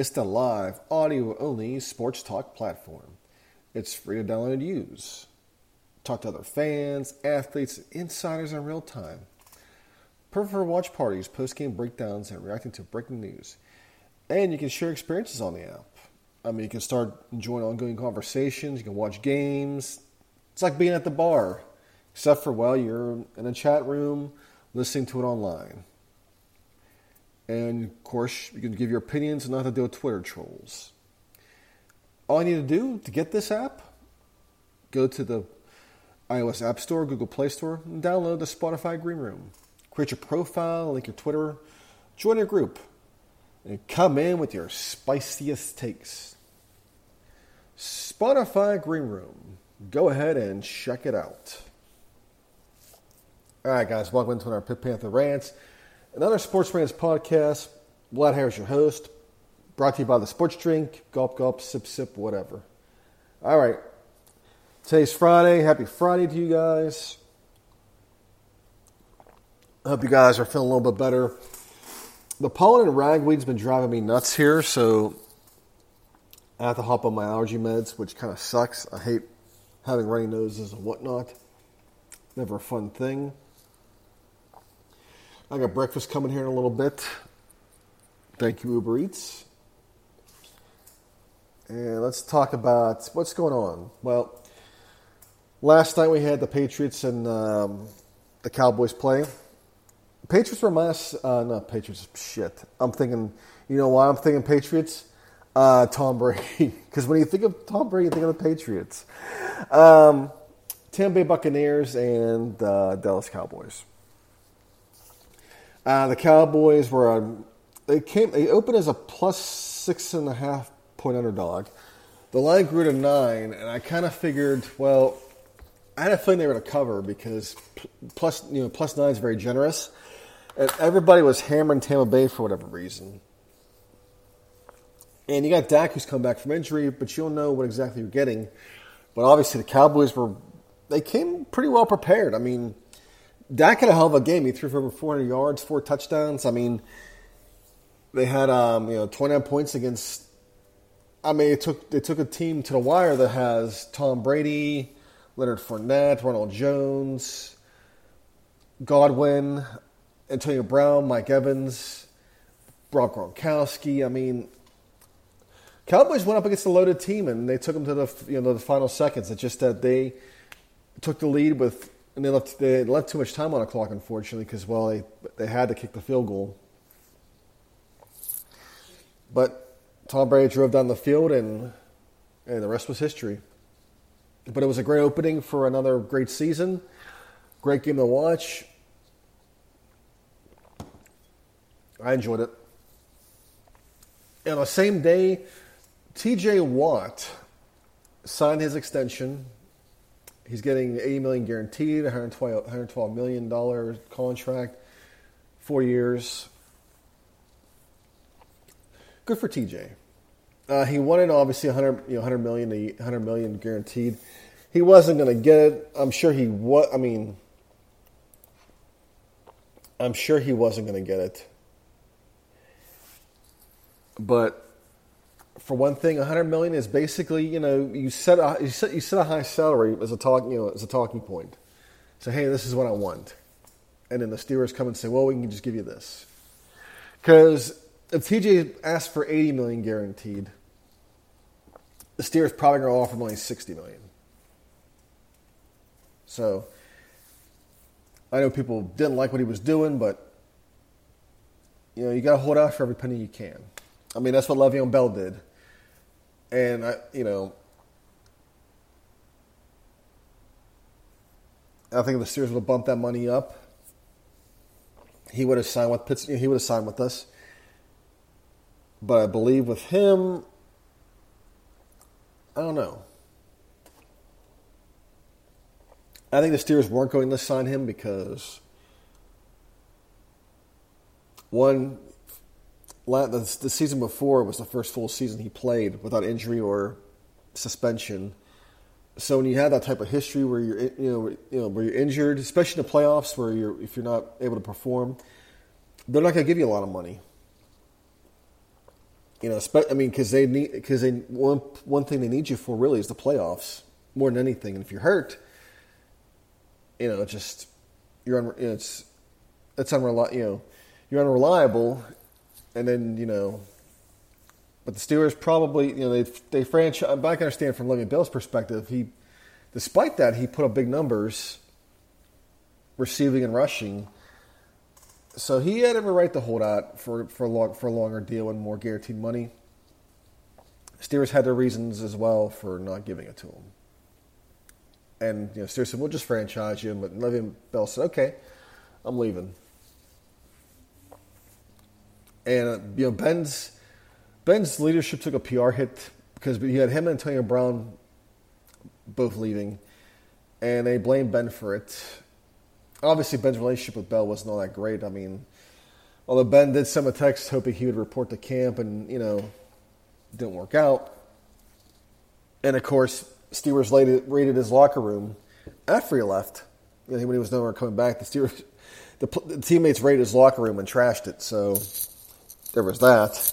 It's the live, audio only sports talk platform. It's free to download and use. Talk to other fans, athletes, insiders in real time. Perfect for watch parties, post game breakdowns, and reacting to breaking news. And you can share experiences on the app. I mean, you can start enjoying ongoing conversations, you can watch games. It's like being at the bar, except for, well, you're in a chat room listening to it online. And of course, you can give your opinions and not to deal with Twitter trolls. All you need to do to get this app, go to the iOS App Store, Google Play Store, and download the Spotify Green Room. Create your profile, link your Twitter, join your group, and come in with your spiciest takes. Spotify Green Room. Go ahead and check it out. All right, guys, welcome to our Pitt Panther Rants, another Sports Rants podcast. Vlad Harris, your host, brought to you by the Sports Drink, Gulp Gulp, Sip Sip, whatever. All right, today's Friday. Happy Friday to you guys. I hope you guys are feeling a little bit better. The pollen and ragweed's been driving me nuts here, so I have to hop on my allergy meds, which kind of sucks. I hate having runny noses and whatnot. Never a fun thing. I got breakfast coming here in a little bit. Thank you, Uber Eats. And let's talk about what's going on. Well, last night we had the Patriots and um, the Cowboys play. Patriots were minus, uh, not Patriots, shit. I'm thinking, you know why I'm thinking Patriots? Uh, Tom Brady. Because when you think of Tom Brady, you think of the Patriots. Um, Tampa Bay Buccaneers and uh, Dallas Cowboys. Uh, the Cowboys were um, they came they opened as a plus six and a half point underdog. The line grew to nine, and I kind of figured, well, I had a feeling they were going to cover because plus you know plus nine is very generous, and everybody was hammering Tampa Bay for whatever reason. And you got Dak who's come back from injury, but you don't know what exactly you're getting. But obviously the Cowboys were they came pretty well prepared. I mean, Dak had a hell of a game. He threw for over 400 yards, four touchdowns. I mean, they had um, you know 29 points against. I mean, it took they took a team to the wire that has Tom Brady, Leonard Fournette, Ronald Jones, Godwin, Antonio Brown, Mike Evans, Brock Gronkowski. I mean, Cowboys went up against a loaded team and they took them to the you know the final seconds. It's just that they took the lead with and they left they left too much time on the clock unfortunately because well they they had to kick the field goal. But Tom Brady drove down the field and and the rest was history. But it was a great opening for another great season. Great game to watch. I enjoyed it. And on the same day, TJ Watt signed his extension. He's getting 80 million guaranteed, 112, 112 million dollar contract, four years. Good for TJ. Uh, he wanted obviously 100, you know, 100 million, 100 million guaranteed. He wasn't going to get it. I'm sure he was. I mean, I'm sure he wasn't going to get it. But for one thing, 100 million is basically, you know, you set a, you set, you set a high salary as a talk, you know, as a talking point. Say, hey, this is what I want, and then the Steelers come and say, well, we can just give you this, because if TJ asked for 80 million guaranteed, the Steelers probably going to offer him only 60 million. So I know people didn't like what he was doing, but you know, you got to hold out for every penny you can. I mean, that's what Le'Veon Bell did. And, I, you know, I think if the Steelers would have bumped that money up, he would have signed with Pittsburgh. He would have signed with us. But I believe with him, I don't know. I think the Steelers weren't going to sign him because one, the season before was the first full season he played without injury or suspension. So when you have that type of history where you're you know you know where you're injured, especially in the playoffs where you're if you're not able to perform, they're not going to give you a lot of money. You know, I mean, because they need because they one one thing they need you for really is the playoffs more than anything. And if you're hurt, you know, just you're un, it's it's unreliable. You know, you're unreliable, and then you know. But the Steelers probably, you know, they they franchise. But uh, I can understand from Le'Veon Bell's perspective. He, despite that, he put up big numbers, receiving and rushing. So he had every right to hold out for for a long, for a longer deal and more guaranteed money. Steelers had their reasons as well for not giving it to him. And you know, Steelers said, "We'll just franchise you." But Le'Veon Bell said, "Okay, I'm leaving." And uh, you know, Ben's Ben's leadership took a PR hit because he had him and Antonio Brown both leaving, and they blamed Ben for it. Obviously, Ben's relationship with Bell wasn't all that great. I mean, although Ben did send a text hoping he would report to camp, and you know, didn't work out. And of course, Steelers rated, rated his locker room after he left. You know, when he was nowhere coming back, the Steelers, the, the teammates raided his locker room and trashed it. So there was that.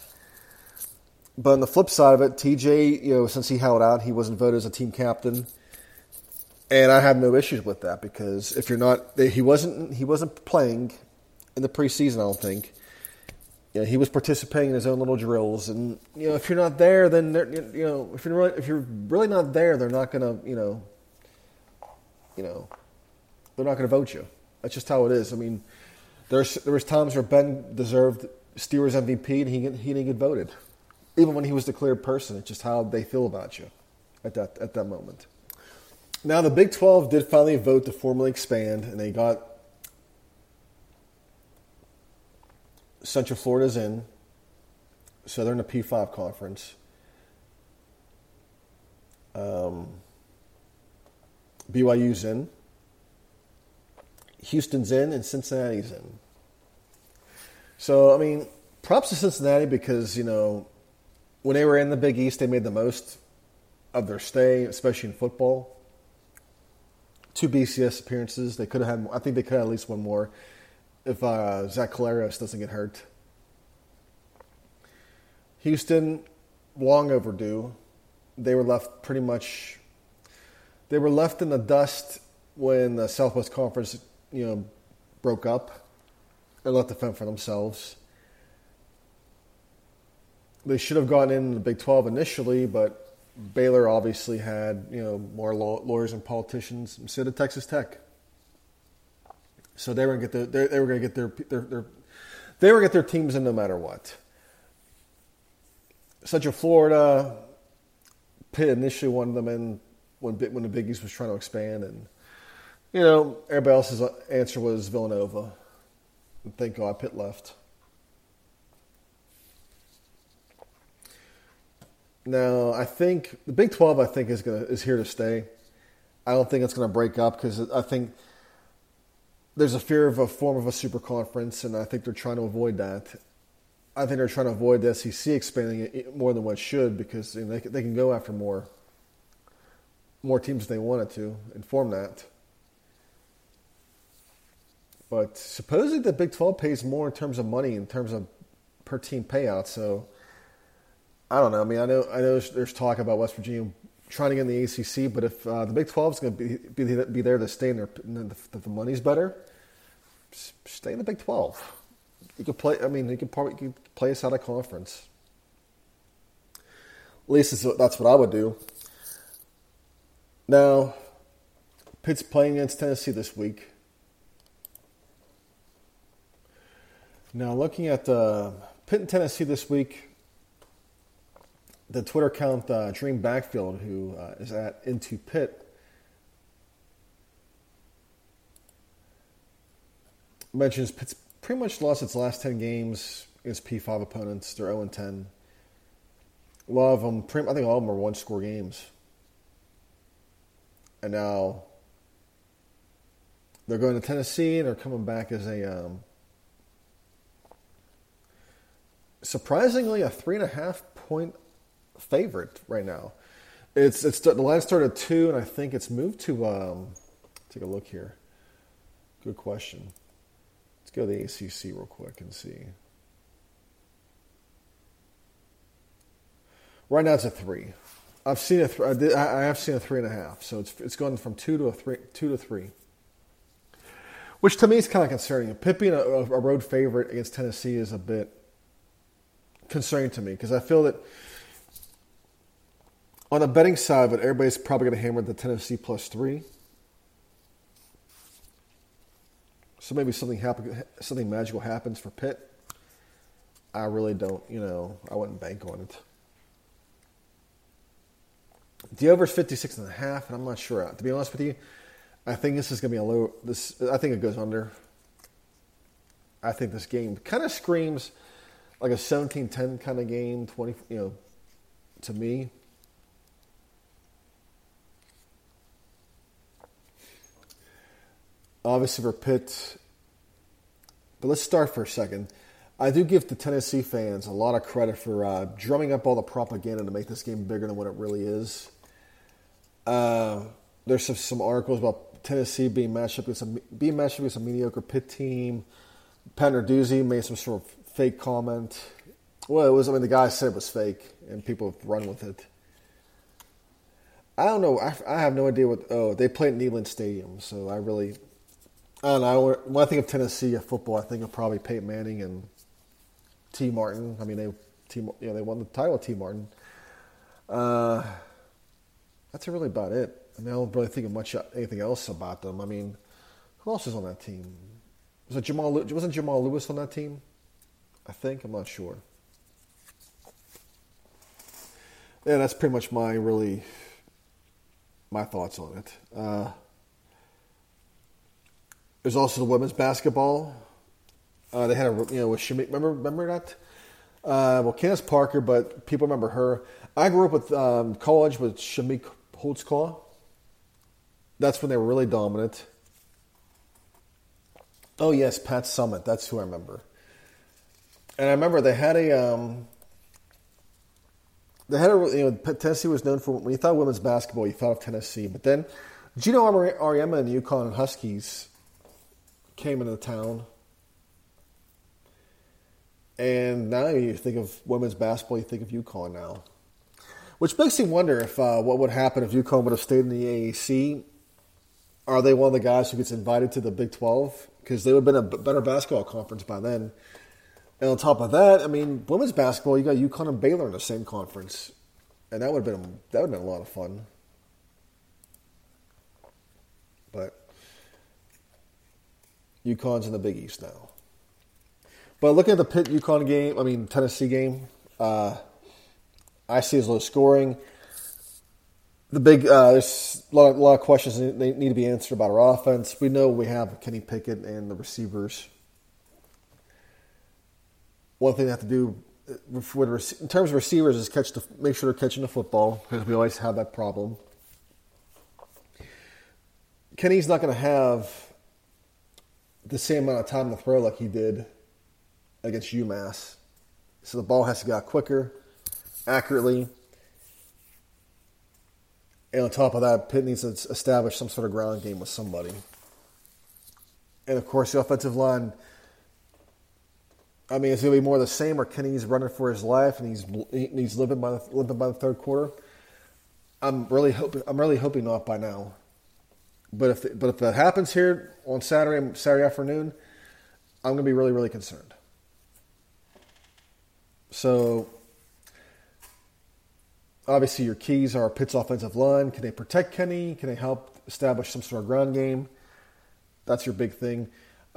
But on the flip side of it, TJ, you know, since he held out, he wasn't voted as a team captain, and I have no issues with that because if you're not, he wasn't he wasn't playing in the preseason. I don't think. You know, he was participating in his own little drills, and you know, if you're not there, then you know, if you're really, if you're really not there, they're not gonna, you know, you know, they're not gonna vote you. That's just how it is. I mean, there's there was times where Ben deserved Steelers MVP, and he he didn't get voted even when he was declared person. It's just how they feel about you at that at that moment. Now the Big Twelve did finally vote to formally expand, and they got Central Florida's in, so they're in the P five conference. Um, BYU's in, Houston's in, and Cincinnati's in. So I mean, props to Cincinnati because you know when they were in the Big East, they made the most of their stay, especially in football. Two BCS appearances. They could have had. I think they could have at least one more if uh, Zach Collaros doesn't get hurt. Houston, long overdue. They were left pretty much. They were left in the dust when the Southwest Conference, you know, broke up and let them fend for themselves they should have gone in the Big 12 initially, but Baylor obviously had you know more lawyers and politicians instead of Texas Tech. So they were going to get their, they were going to get their, their, their they were going to get their teams in no matter what. Such Central Florida, Pitt initially wanted them in when when the Big East was trying to expand, and you know everybody else's answer was Villanova. And thank God Pitt left. Now, I think the Big 12 I think is gonna, is here to stay. I don't think it's going to break up because I think there's a fear of a form of a super conference, and I think they're trying to avoid that. I think they're trying to avoid the SEC expanding it more than what should because you know, they, they can go after more more teams if they wanted to and form that. But supposedly the Big 12 pays more in terms of money, in terms of per team payout. So I don't know. I mean, I know I know there's talk about West Virginia trying to get in the ACC, but if uh, the Big 12 is going to be, be, be there to stay in there, and the, the money's better, stay in the Big 12. You could play. I mean, you could probably you could play us out of conference. At least that's what I would do. Now, Pitt's playing against Tennessee this week. Now, looking at uh, Pitt Tennessee this week, the Twitter account uh, Dream Backfield, who uh, is at Into Pitt, mentions Pitt's pretty much lost its last 10 games against P5 opponents. They're 0 10. A lot of them, pretty, I think all of them are one score games. And now they're going to Tennessee and they're coming back as a um, surprisingly a three and a half point favorite right now. It's it's the line started at two, and I think it's moved to. Um, take a look here. Good question. Let's go to the ACC real quick and see. Right now it's a three. I've seen a th- I, have seen a three and a half, so it's it's gone from two to a three, two to three, which to me is kind of concerning. Being a, a road favorite against Tennessee is a bit concerning to me because I feel that on the betting side, but everybody's probably going to hammer the Tennessee plus three. So maybe something happen, something magical happens for Pitt. I really don't, you know, I wouldn't bank on it. The over is 56 and a half, and I'm not sure. To be honest with you, I think this is going to be a low. This I think it goes under. I think this game kind of screams like a 17-10 kind of game. 20, you know, to me. Obviously for Pitt, but let's start for a second. I do give the Tennessee fans a lot of credit for uh, drumming up all the propaganda to make this game bigger than what it really is. Uh, there's some, some, articles about Tennessee being matched up with some being matched up against a mediocre Pitt team. Pat Narduzzi made some sort of fake comment. Well, it was. I mean, the guy said it was fake, and people have run with it. I don't know. I, I have no idea what. Oh, they play at Neyland Stadium, so I really I don't know. When I think of Tennessee football, I think of probably Peyton Manning and Tee Martin. I mean, they T, you know, they won the title with Tee Martin. Uh, that's really about it. I mean, I don't really think of much anything else about them. I mean, who else is on that team? Was it Jamal? Wasn't Jamal Lewis on that team? I think I'm not sure. Yeah, that's pretty much my really my thoughts on it. Uh, there's also the women's basketball. Uh, they had a you know with Shimmy. Remember remember that? Uh, well, Candace Parker, but people remember her. I grew up with um, college with Chamique Holdsclaw. That's when they were really dominant. Oh yes, Pat Summitt. That's who I remember. And I remember they had a um, they had a you know Tennessee was known for when you thought of women's basketball, you thought of Tennessee. But then Geno Auriemma and the UConn Huskies came into the town. And now you think of women's basketball, you think of UConn now. Which makes me wonder if uh, what would happen if UConn would have stayed in the AAC. Are they one of the guys who gets invited to the Big 12? Because they would have been a better basketball conference by then. And on top of that, I mean, women's basketball, you got UConn and Baylor in the same conference. And that would have been, that would have been a lot of fun. But UConn's in the Big East now. But looking at the Pitt UConn game, I mean Tennessee game, uh, I see as low scoring. The big uh, there's a lot, of, a lot of questions that need to be answered about our offense. We know we have Kenny Pickett and the receivers. One thing they have to do uh, with, in terms of receivers is catch the make sure they're catching the football because we always have that problem. Kenny's not going to have the same amount of time to throw like he did against UMass. So the ball has to go out quicker, accurately. And on top of that, Pitt needs to establish some sort of ground game with somebody. And of course, the offensive line. I mean, it's going to be more of the same, or Kenny's running for his life and he's he's living by the, living by the third quarter. I'm really hoping. I'm really hoping not by now. But if but if that happens here on Saturday Saturday afternoon, I'm going to be really really concerned. So obviously your keys are Pitt's offensive line. Can they protect Kenny? Can they help establish some sort of ground game? That's your big thing.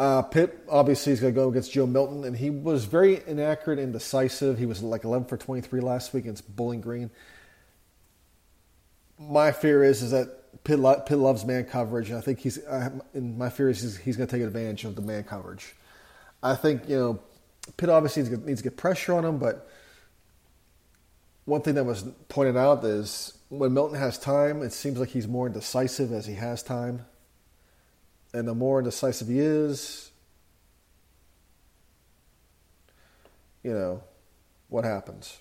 Uh, Pitt obviously is going to go against Joe Milton, and he was very inaccurate and decisive. He was like 11 for 23 last week against Bowling Green. My fear is is that Pitt, lo- Pitt loves man coverage, and I think he's. in my fear is he's, he's going to take advantage of the man coverage. I think you know Pitt obviously needs to, get, needs to get pressure on him, but one thing that was pointed out is when Milton has time, it seems like he's more indecisive as he has time. And the more indecisive he is, you know, what happens?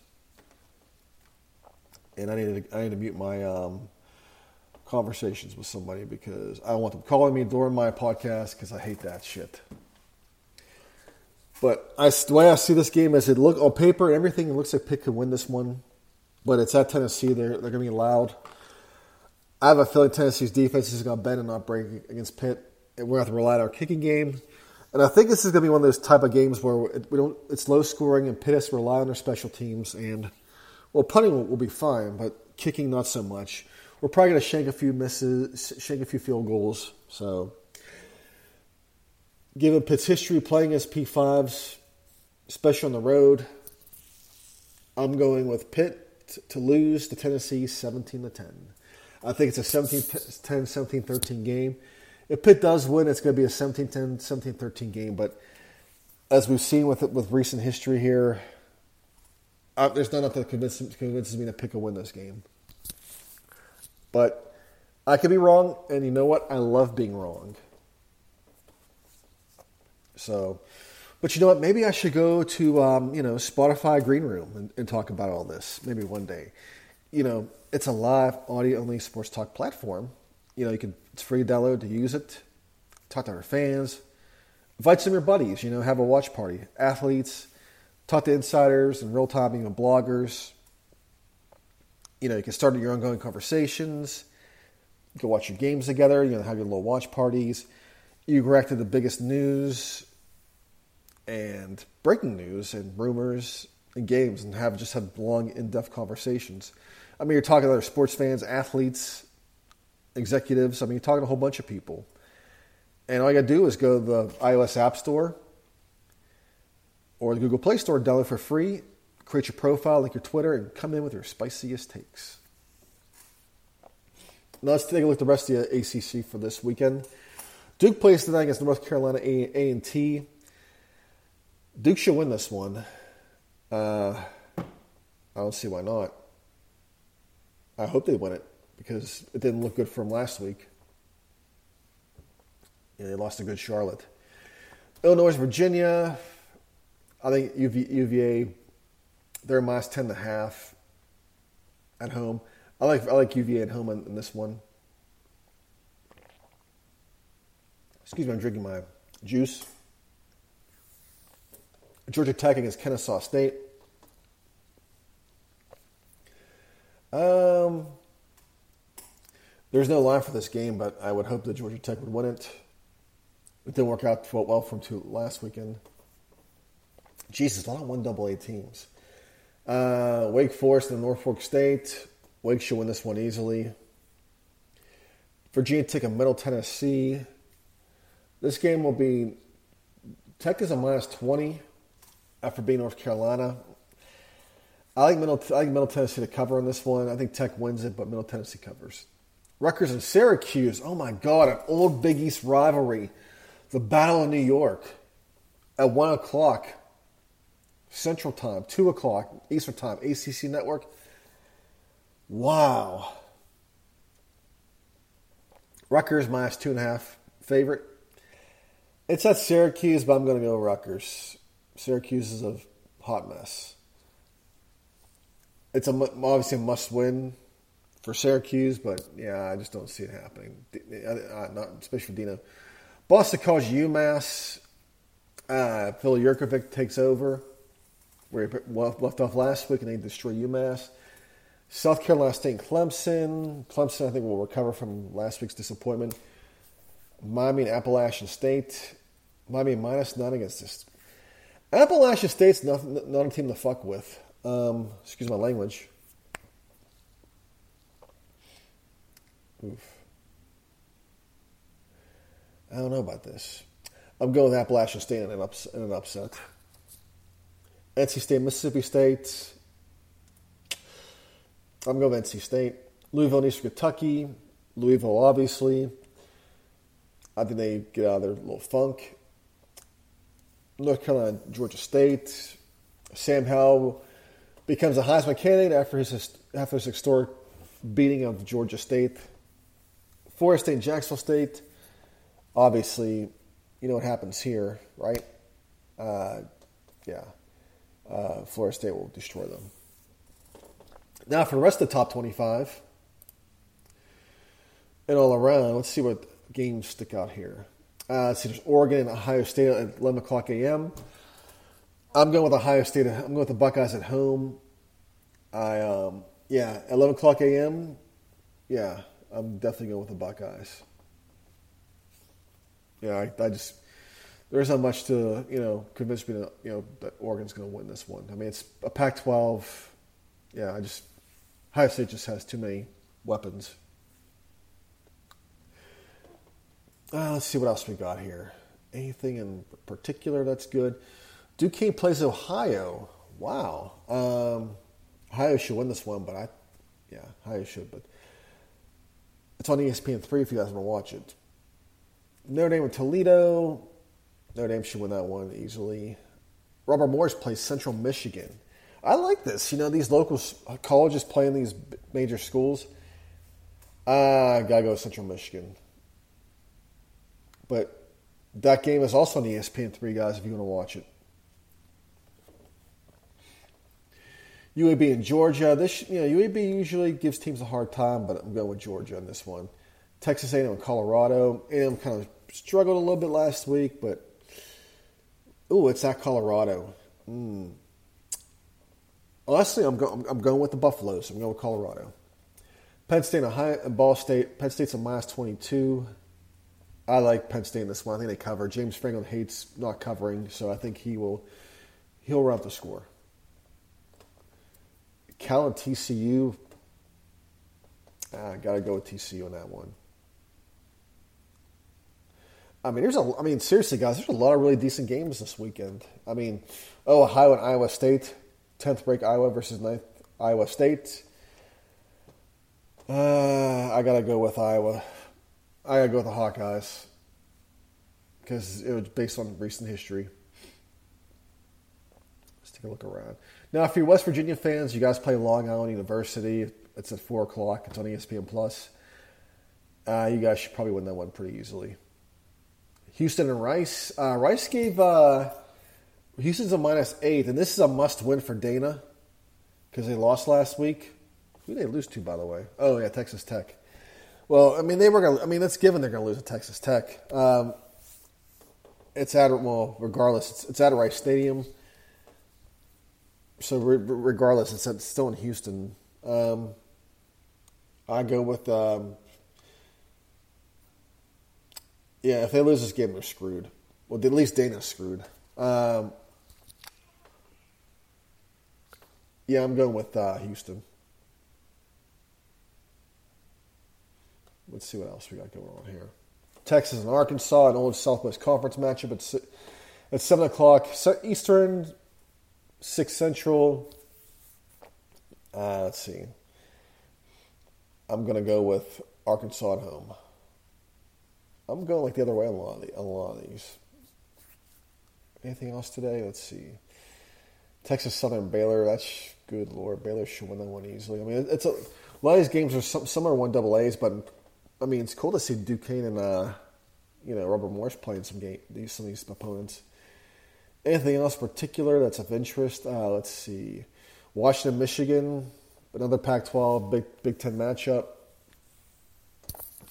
And I need to, I need to mute my um, conversations with somebody because I don't want them calling me during my podcast because I hate that shit. But I, the way I see this game is it look on paper everything, it looks like Pitt could win this one. But it's at Tennessee. They're, they're going to be loud. I have a feeling Tennessee's defense is going to bend and not break against Pitt. We're going to have to rely on our kicking game. And I think this is going to be one of those type of games where we don't. It's low scoring, and Pitt has rely on their special teams. And well, punting will, will be fine, but kicking not so much. We're probably going to shank a few misses, shank a few field goals. So, given Pitt's history playing as P5s, especially on the road, I'm going with Pitt to lose to Tennessee 17 to 10. I think it's a 17 10, 17 13 game. If Pitt does win, it's going to be a 17 10, 17 13 game. But as we've seen with with recent history here, uh, there's not enough that convinces, convinces me to pick a win this game. But I could be wrong, and you know what? I love being wrong. So, but you know what? Maybe I should go to um, you know Spotify Green Room and, and talk about all this. Maybe one day. You know, it's a live audio only sports talk platform. You know, you can it's free to download to use it. Talk to our fans. Invite some of your buddies. You know, have a watch party. Athletes. Talk to insiders and real time, even bloggers you know, you can start your ongoing conversations. You can watch your games together. You know, have your little watch parties. You react to the biggest news and breaking news and rumors and games, and have just have long, in-depth conversations. I mean, you're talking to other sports fans, athletes, executives. I mean, you're talking to a whole bunch of people. And all you got to do is go to the iOS App Store or the Google Play Store, download for free, create your profile, like your Twitter, and come in with your spiciest takes. Now let's take a look at the rest of the ACC for this weekend. Duke plays tonight against North Carolina A and T. Duke should win this one. Uh, I don't see why not. I hope they win it because it didn't look good for them last week. Yeah, they lost a good Charlotte. Illinois, Virginia. I think UVA they're minus ten and a half at home. I like I like UVA at home in, in this one. Excuse me, I'm drinking my juice. Georgia Tech against Kennesaw State. Um, there's no line for this game, but I would hope that Georgia Tech would win it. It didn't work out well from two last weekend. Jesus, a lot of one double A teams. Uh, Wake Forest and Norfolk State. Wake should win this one easily. Virginia Tech and Middle Tennessee. This game will be Tech is a minus twenty after being North Carolina. I like Middle I like Middle Tennessee to cover on this one. I think Tech wins it, but Middle Tennessee covers. Rutgers and Syracuse. Oh my God, an old Big East rivalry. The Battle of New York at one o'clock. Central Time, 2 o'clock Eastern Time, ACC Network. Wow. Rutgers minus two and a half favorite. It's at Syracuse, but I'm going to go Rutgers. Syracuse is a hot mess. It's a, obviously a must win for Syracuse, but yeah, I just don't see it happening. Not especially for Dino. Boston College UMass. Uh, Phil Jurkovec takes over where he left off last week, and they destroy UMass. South Carolina State Clemson. Clemson, I think, will recover from last week's disappointment. Miami and Appalachian State. Miami minus nine against this. Appalachian State's not, not a team to fuck with. Um, excuse my language. Oof. I don't know about this. I'm going with Appalachian State in an, ups, in an upset. NC State, Mississippi State. I'm going with NC State. Louisville Eastern Kentucky. Louisville, obviously. I think they get out of their little funk. North Carolina, Georgia State. Sam Howell becomes a Heisman candidate after his after his historic beating of Georgia State. Florida State Jacksonville State. Obviously, you know what happens here, right? Uh, yeah. Uh, Florida State will destroy them. Now, for the rest of the top 25 and all around, let's see what games stick out here. Uh, see, there's Oregon and Ohio State at 11 o'clock a.m. I'm going with Ohio State. I'm going with the Buckeyes at home. I um, yeah, 11 o'clock a.m. Yeah, I'm definitely going with the Buckeyes. Yeah, I, I just there's not much to you know convince me that you know that Oregon's going to win this one. I mean, it's a Pac-12. Yeah, I just Ohio State just has too many weapons. Uh, let's see what else we got here. Anything in particular that's good? Duquesne plays Ohio. Wow. Um, Ohio should win this one, but I, yeah, Ohio should. But it's on ESPN three if you guys want to watch it. Notre Dame and Toledo. Notre Dame should win that one easily. Robert Morris plays Central Michigan. I like this. You know, these local uh, colleges playing these major schools. I gotta go Central Michigan. But that game is also on ESPN three, guys. If you want to watch it. UAB and Georgia. This, you know, UAB usually gives teams a hard time, but I'm going with Georgia on this one. Texas A&M and Colorado. A&M kind of struggled a little bit last week, but ooh, it's at Colorado. Mm. Honestly, I'm, go- I'm going with the Buffaloes. I'm going with Colorado. Penn State and Ball State. Penn State's a minus 22. I like Penn State in this one. I think they cover. James Franklin hates not covering, so I think he will he'll run up the score. Cal and TCU. I gotta go with TCU on that one. I mean, there's a. I mean, seriously, guys, there's a lot of really decent games this weekend. I mean, oh, Ohio and Iowa State, tenth break Iowa versus 9th Iowa State. Uh, I gotta go with Iowa. I gotta go with the Hawkeyes because it was based on recent history. Let's take a look around. Now, if you're West Virginia fans, you guys play Long Island University. It's at four o'clock. It's on ESPN Plus. Uh, you guys should probably win that one pretty easily. Houston and Rice. Uh, Rice gave uh, Houston's a minus eight, and this is a must-win for Dana because they lost last week. Who did they lose to, by the way? Oh yeah, Texas Tech. Well, I mean they were. Gonna, I mean that's given they're going to lose to Texas Tech. Um, it's at well, regardless, it's, it's at Rice Stadium so re- regardless, it's, it's, still in Houston. Um, I go with um, yeah. If they lose this game, they're screwed. Well, at least Dana's screwed. Um, yeah, I'm going with uh, Houston. Let's see what else we got going on here. Texas and Arkansas, an old Southwest Conference matchup at, at 7 o'clock Eastern, Six Central. Uh, let's see. I'm gonna go with Arkansas at home. I'm going like the other way on a lot of, the, a lot of these. Anything else today? Let's see. Texas Southern Baylor. That's good. Lord, Baylor should win that one easily. I mean, it's a, a lot of these games are some, some are one double A's, but I mean, it's cool to see Duquesne and uh, you know Robert Morris playing some game these some of these opponents. Anything else particular that's of interest? Uh, let's see. Washington, Michigan, another Pac-12 Big Big Ten matchup.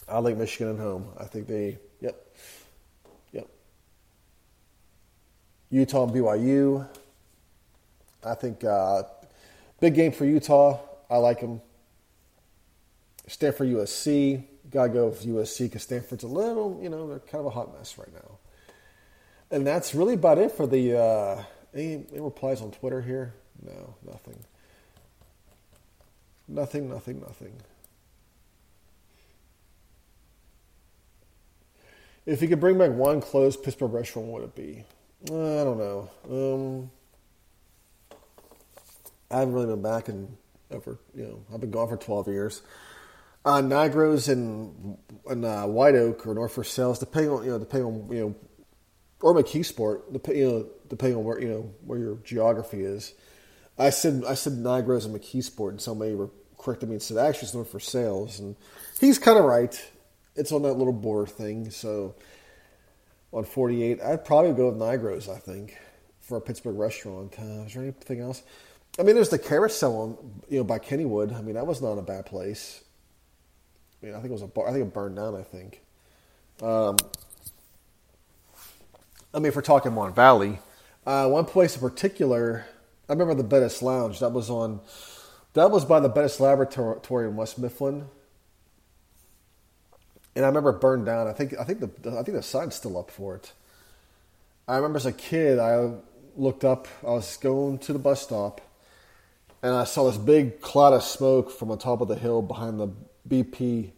I like Michigan at home. I think they. Yep. Yep. Utah and BYU. I think uh, big game for Utah. I like them. Stanford, USC. Gotta go with USC because Stanford's a little, you know, they're kind of a hot mess right now. And that's really about it for the. Uh, any, any replies on Twitter here? No, nothing. Nothing, nothing, nothing. If you could bring back one closed Pittsburgh restaurant, what would it be? Uh, I don't know. Um, I haven't really been back in over, you know, I've been gone for 12 years. Uh, Nigro's and, and uh, White Oak or North Versailles, depending on, you know, depending on, you know, or McKeesport, you know, depending on where you know where your geography is. I said I said Nigros and McKeesport, and somebody corrected me and said actually it's known for sales, and he's kind of right. It's on that little border thing, so on 48, I'd probably go with Nigros. I think for a Pittsburgh restaurant. Uh, is there anything else? I mean, there's the Carousel on, you know, by Kennywood. I mean, that was not a bad place. I mean, I think it was a bar. I think it burned down. I think. Um, I mean, if we're talking Mon Valley, uh, one place in particular, I remember the Bettis Lounge. That was on. That was by the Bettis Laboratory in West Mifflin, and I remember it burned down. I think I think the I think the sign's still up for it. I remember as a kid, I looked up. I was going to the bus stop, and I saw this big cloud of smoke from the top of the hill behind the BP.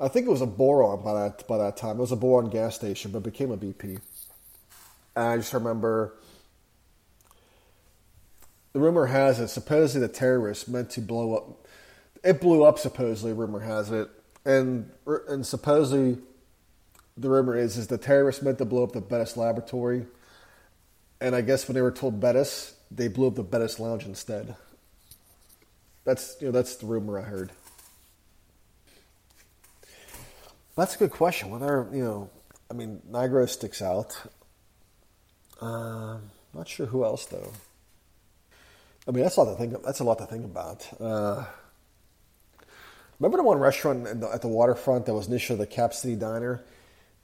I think it was a boron by that by that time. It was a boron gas station, but became a BP. I just remember the rumor has it supposedly the terrorists meant to blow up. It blew up supposedly. Rumor has it, and and supposedly the rumor is is the terrorists meant to blow up the Bettis laboratory, and I guess when they were told Bettis, they blew up the Bettis lounge instead. That's you know that's the rumor I heard. That's a good question. Whether you know, I mean, Nigro sticks out. Uh, not sure who else though. I mean, that's a lot to think. That's a lot to think about. Uh, remember the one restaurant the, at the waterfront that was initially the Cap City Diner,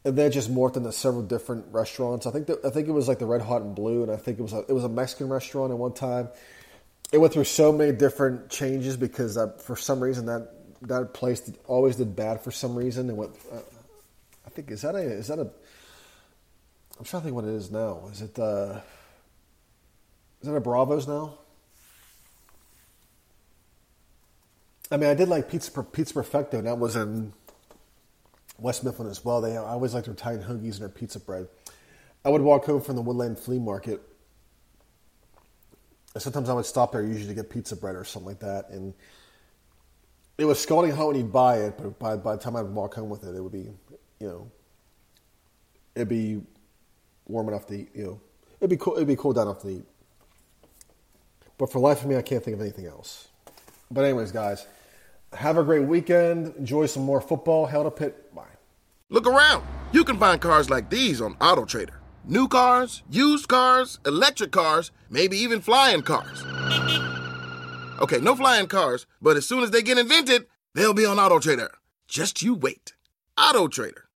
and then just morphed into several different restaurants. I think the, I think it was like the Red Hot and Blue, and I think it was a, it was a Mexican restaurant at one time. It went through so many different changes because uh, for some reason that that place did, always did bad for some reason. It went. Uh, I think is that a is that a I'm trying to think what it is now. Is it uh, is it a Bravos now? I mean, I did like Pizza Pizza Perfecto, and that was in West Mifflin as well. They I always liked their Italian hoagies and their pizza bread. I would walk home from the Woodland Flea Market. And sometimes I would stop there usually to get pizza bread or something like that, and it was scalding hot when you'd buy it, but by, by the time I'd walk home with it, it would be, you know, it'd be warm enough to eat. You know, it'd be cool. It'd be cool down enough to eat. But for life of me, I can't think of anything else. But anyways, guys, have a great weekend. Enjoy some more football. Hell to Pitt. Bye. Look around. You can find cars like these on AutoTrader. New cars, used cars, electric cars, maybe even flying cars. Okay, no flying cars, but as soon as they get invented, they'll be on AutoTrader. Just you wait. AutoTrader.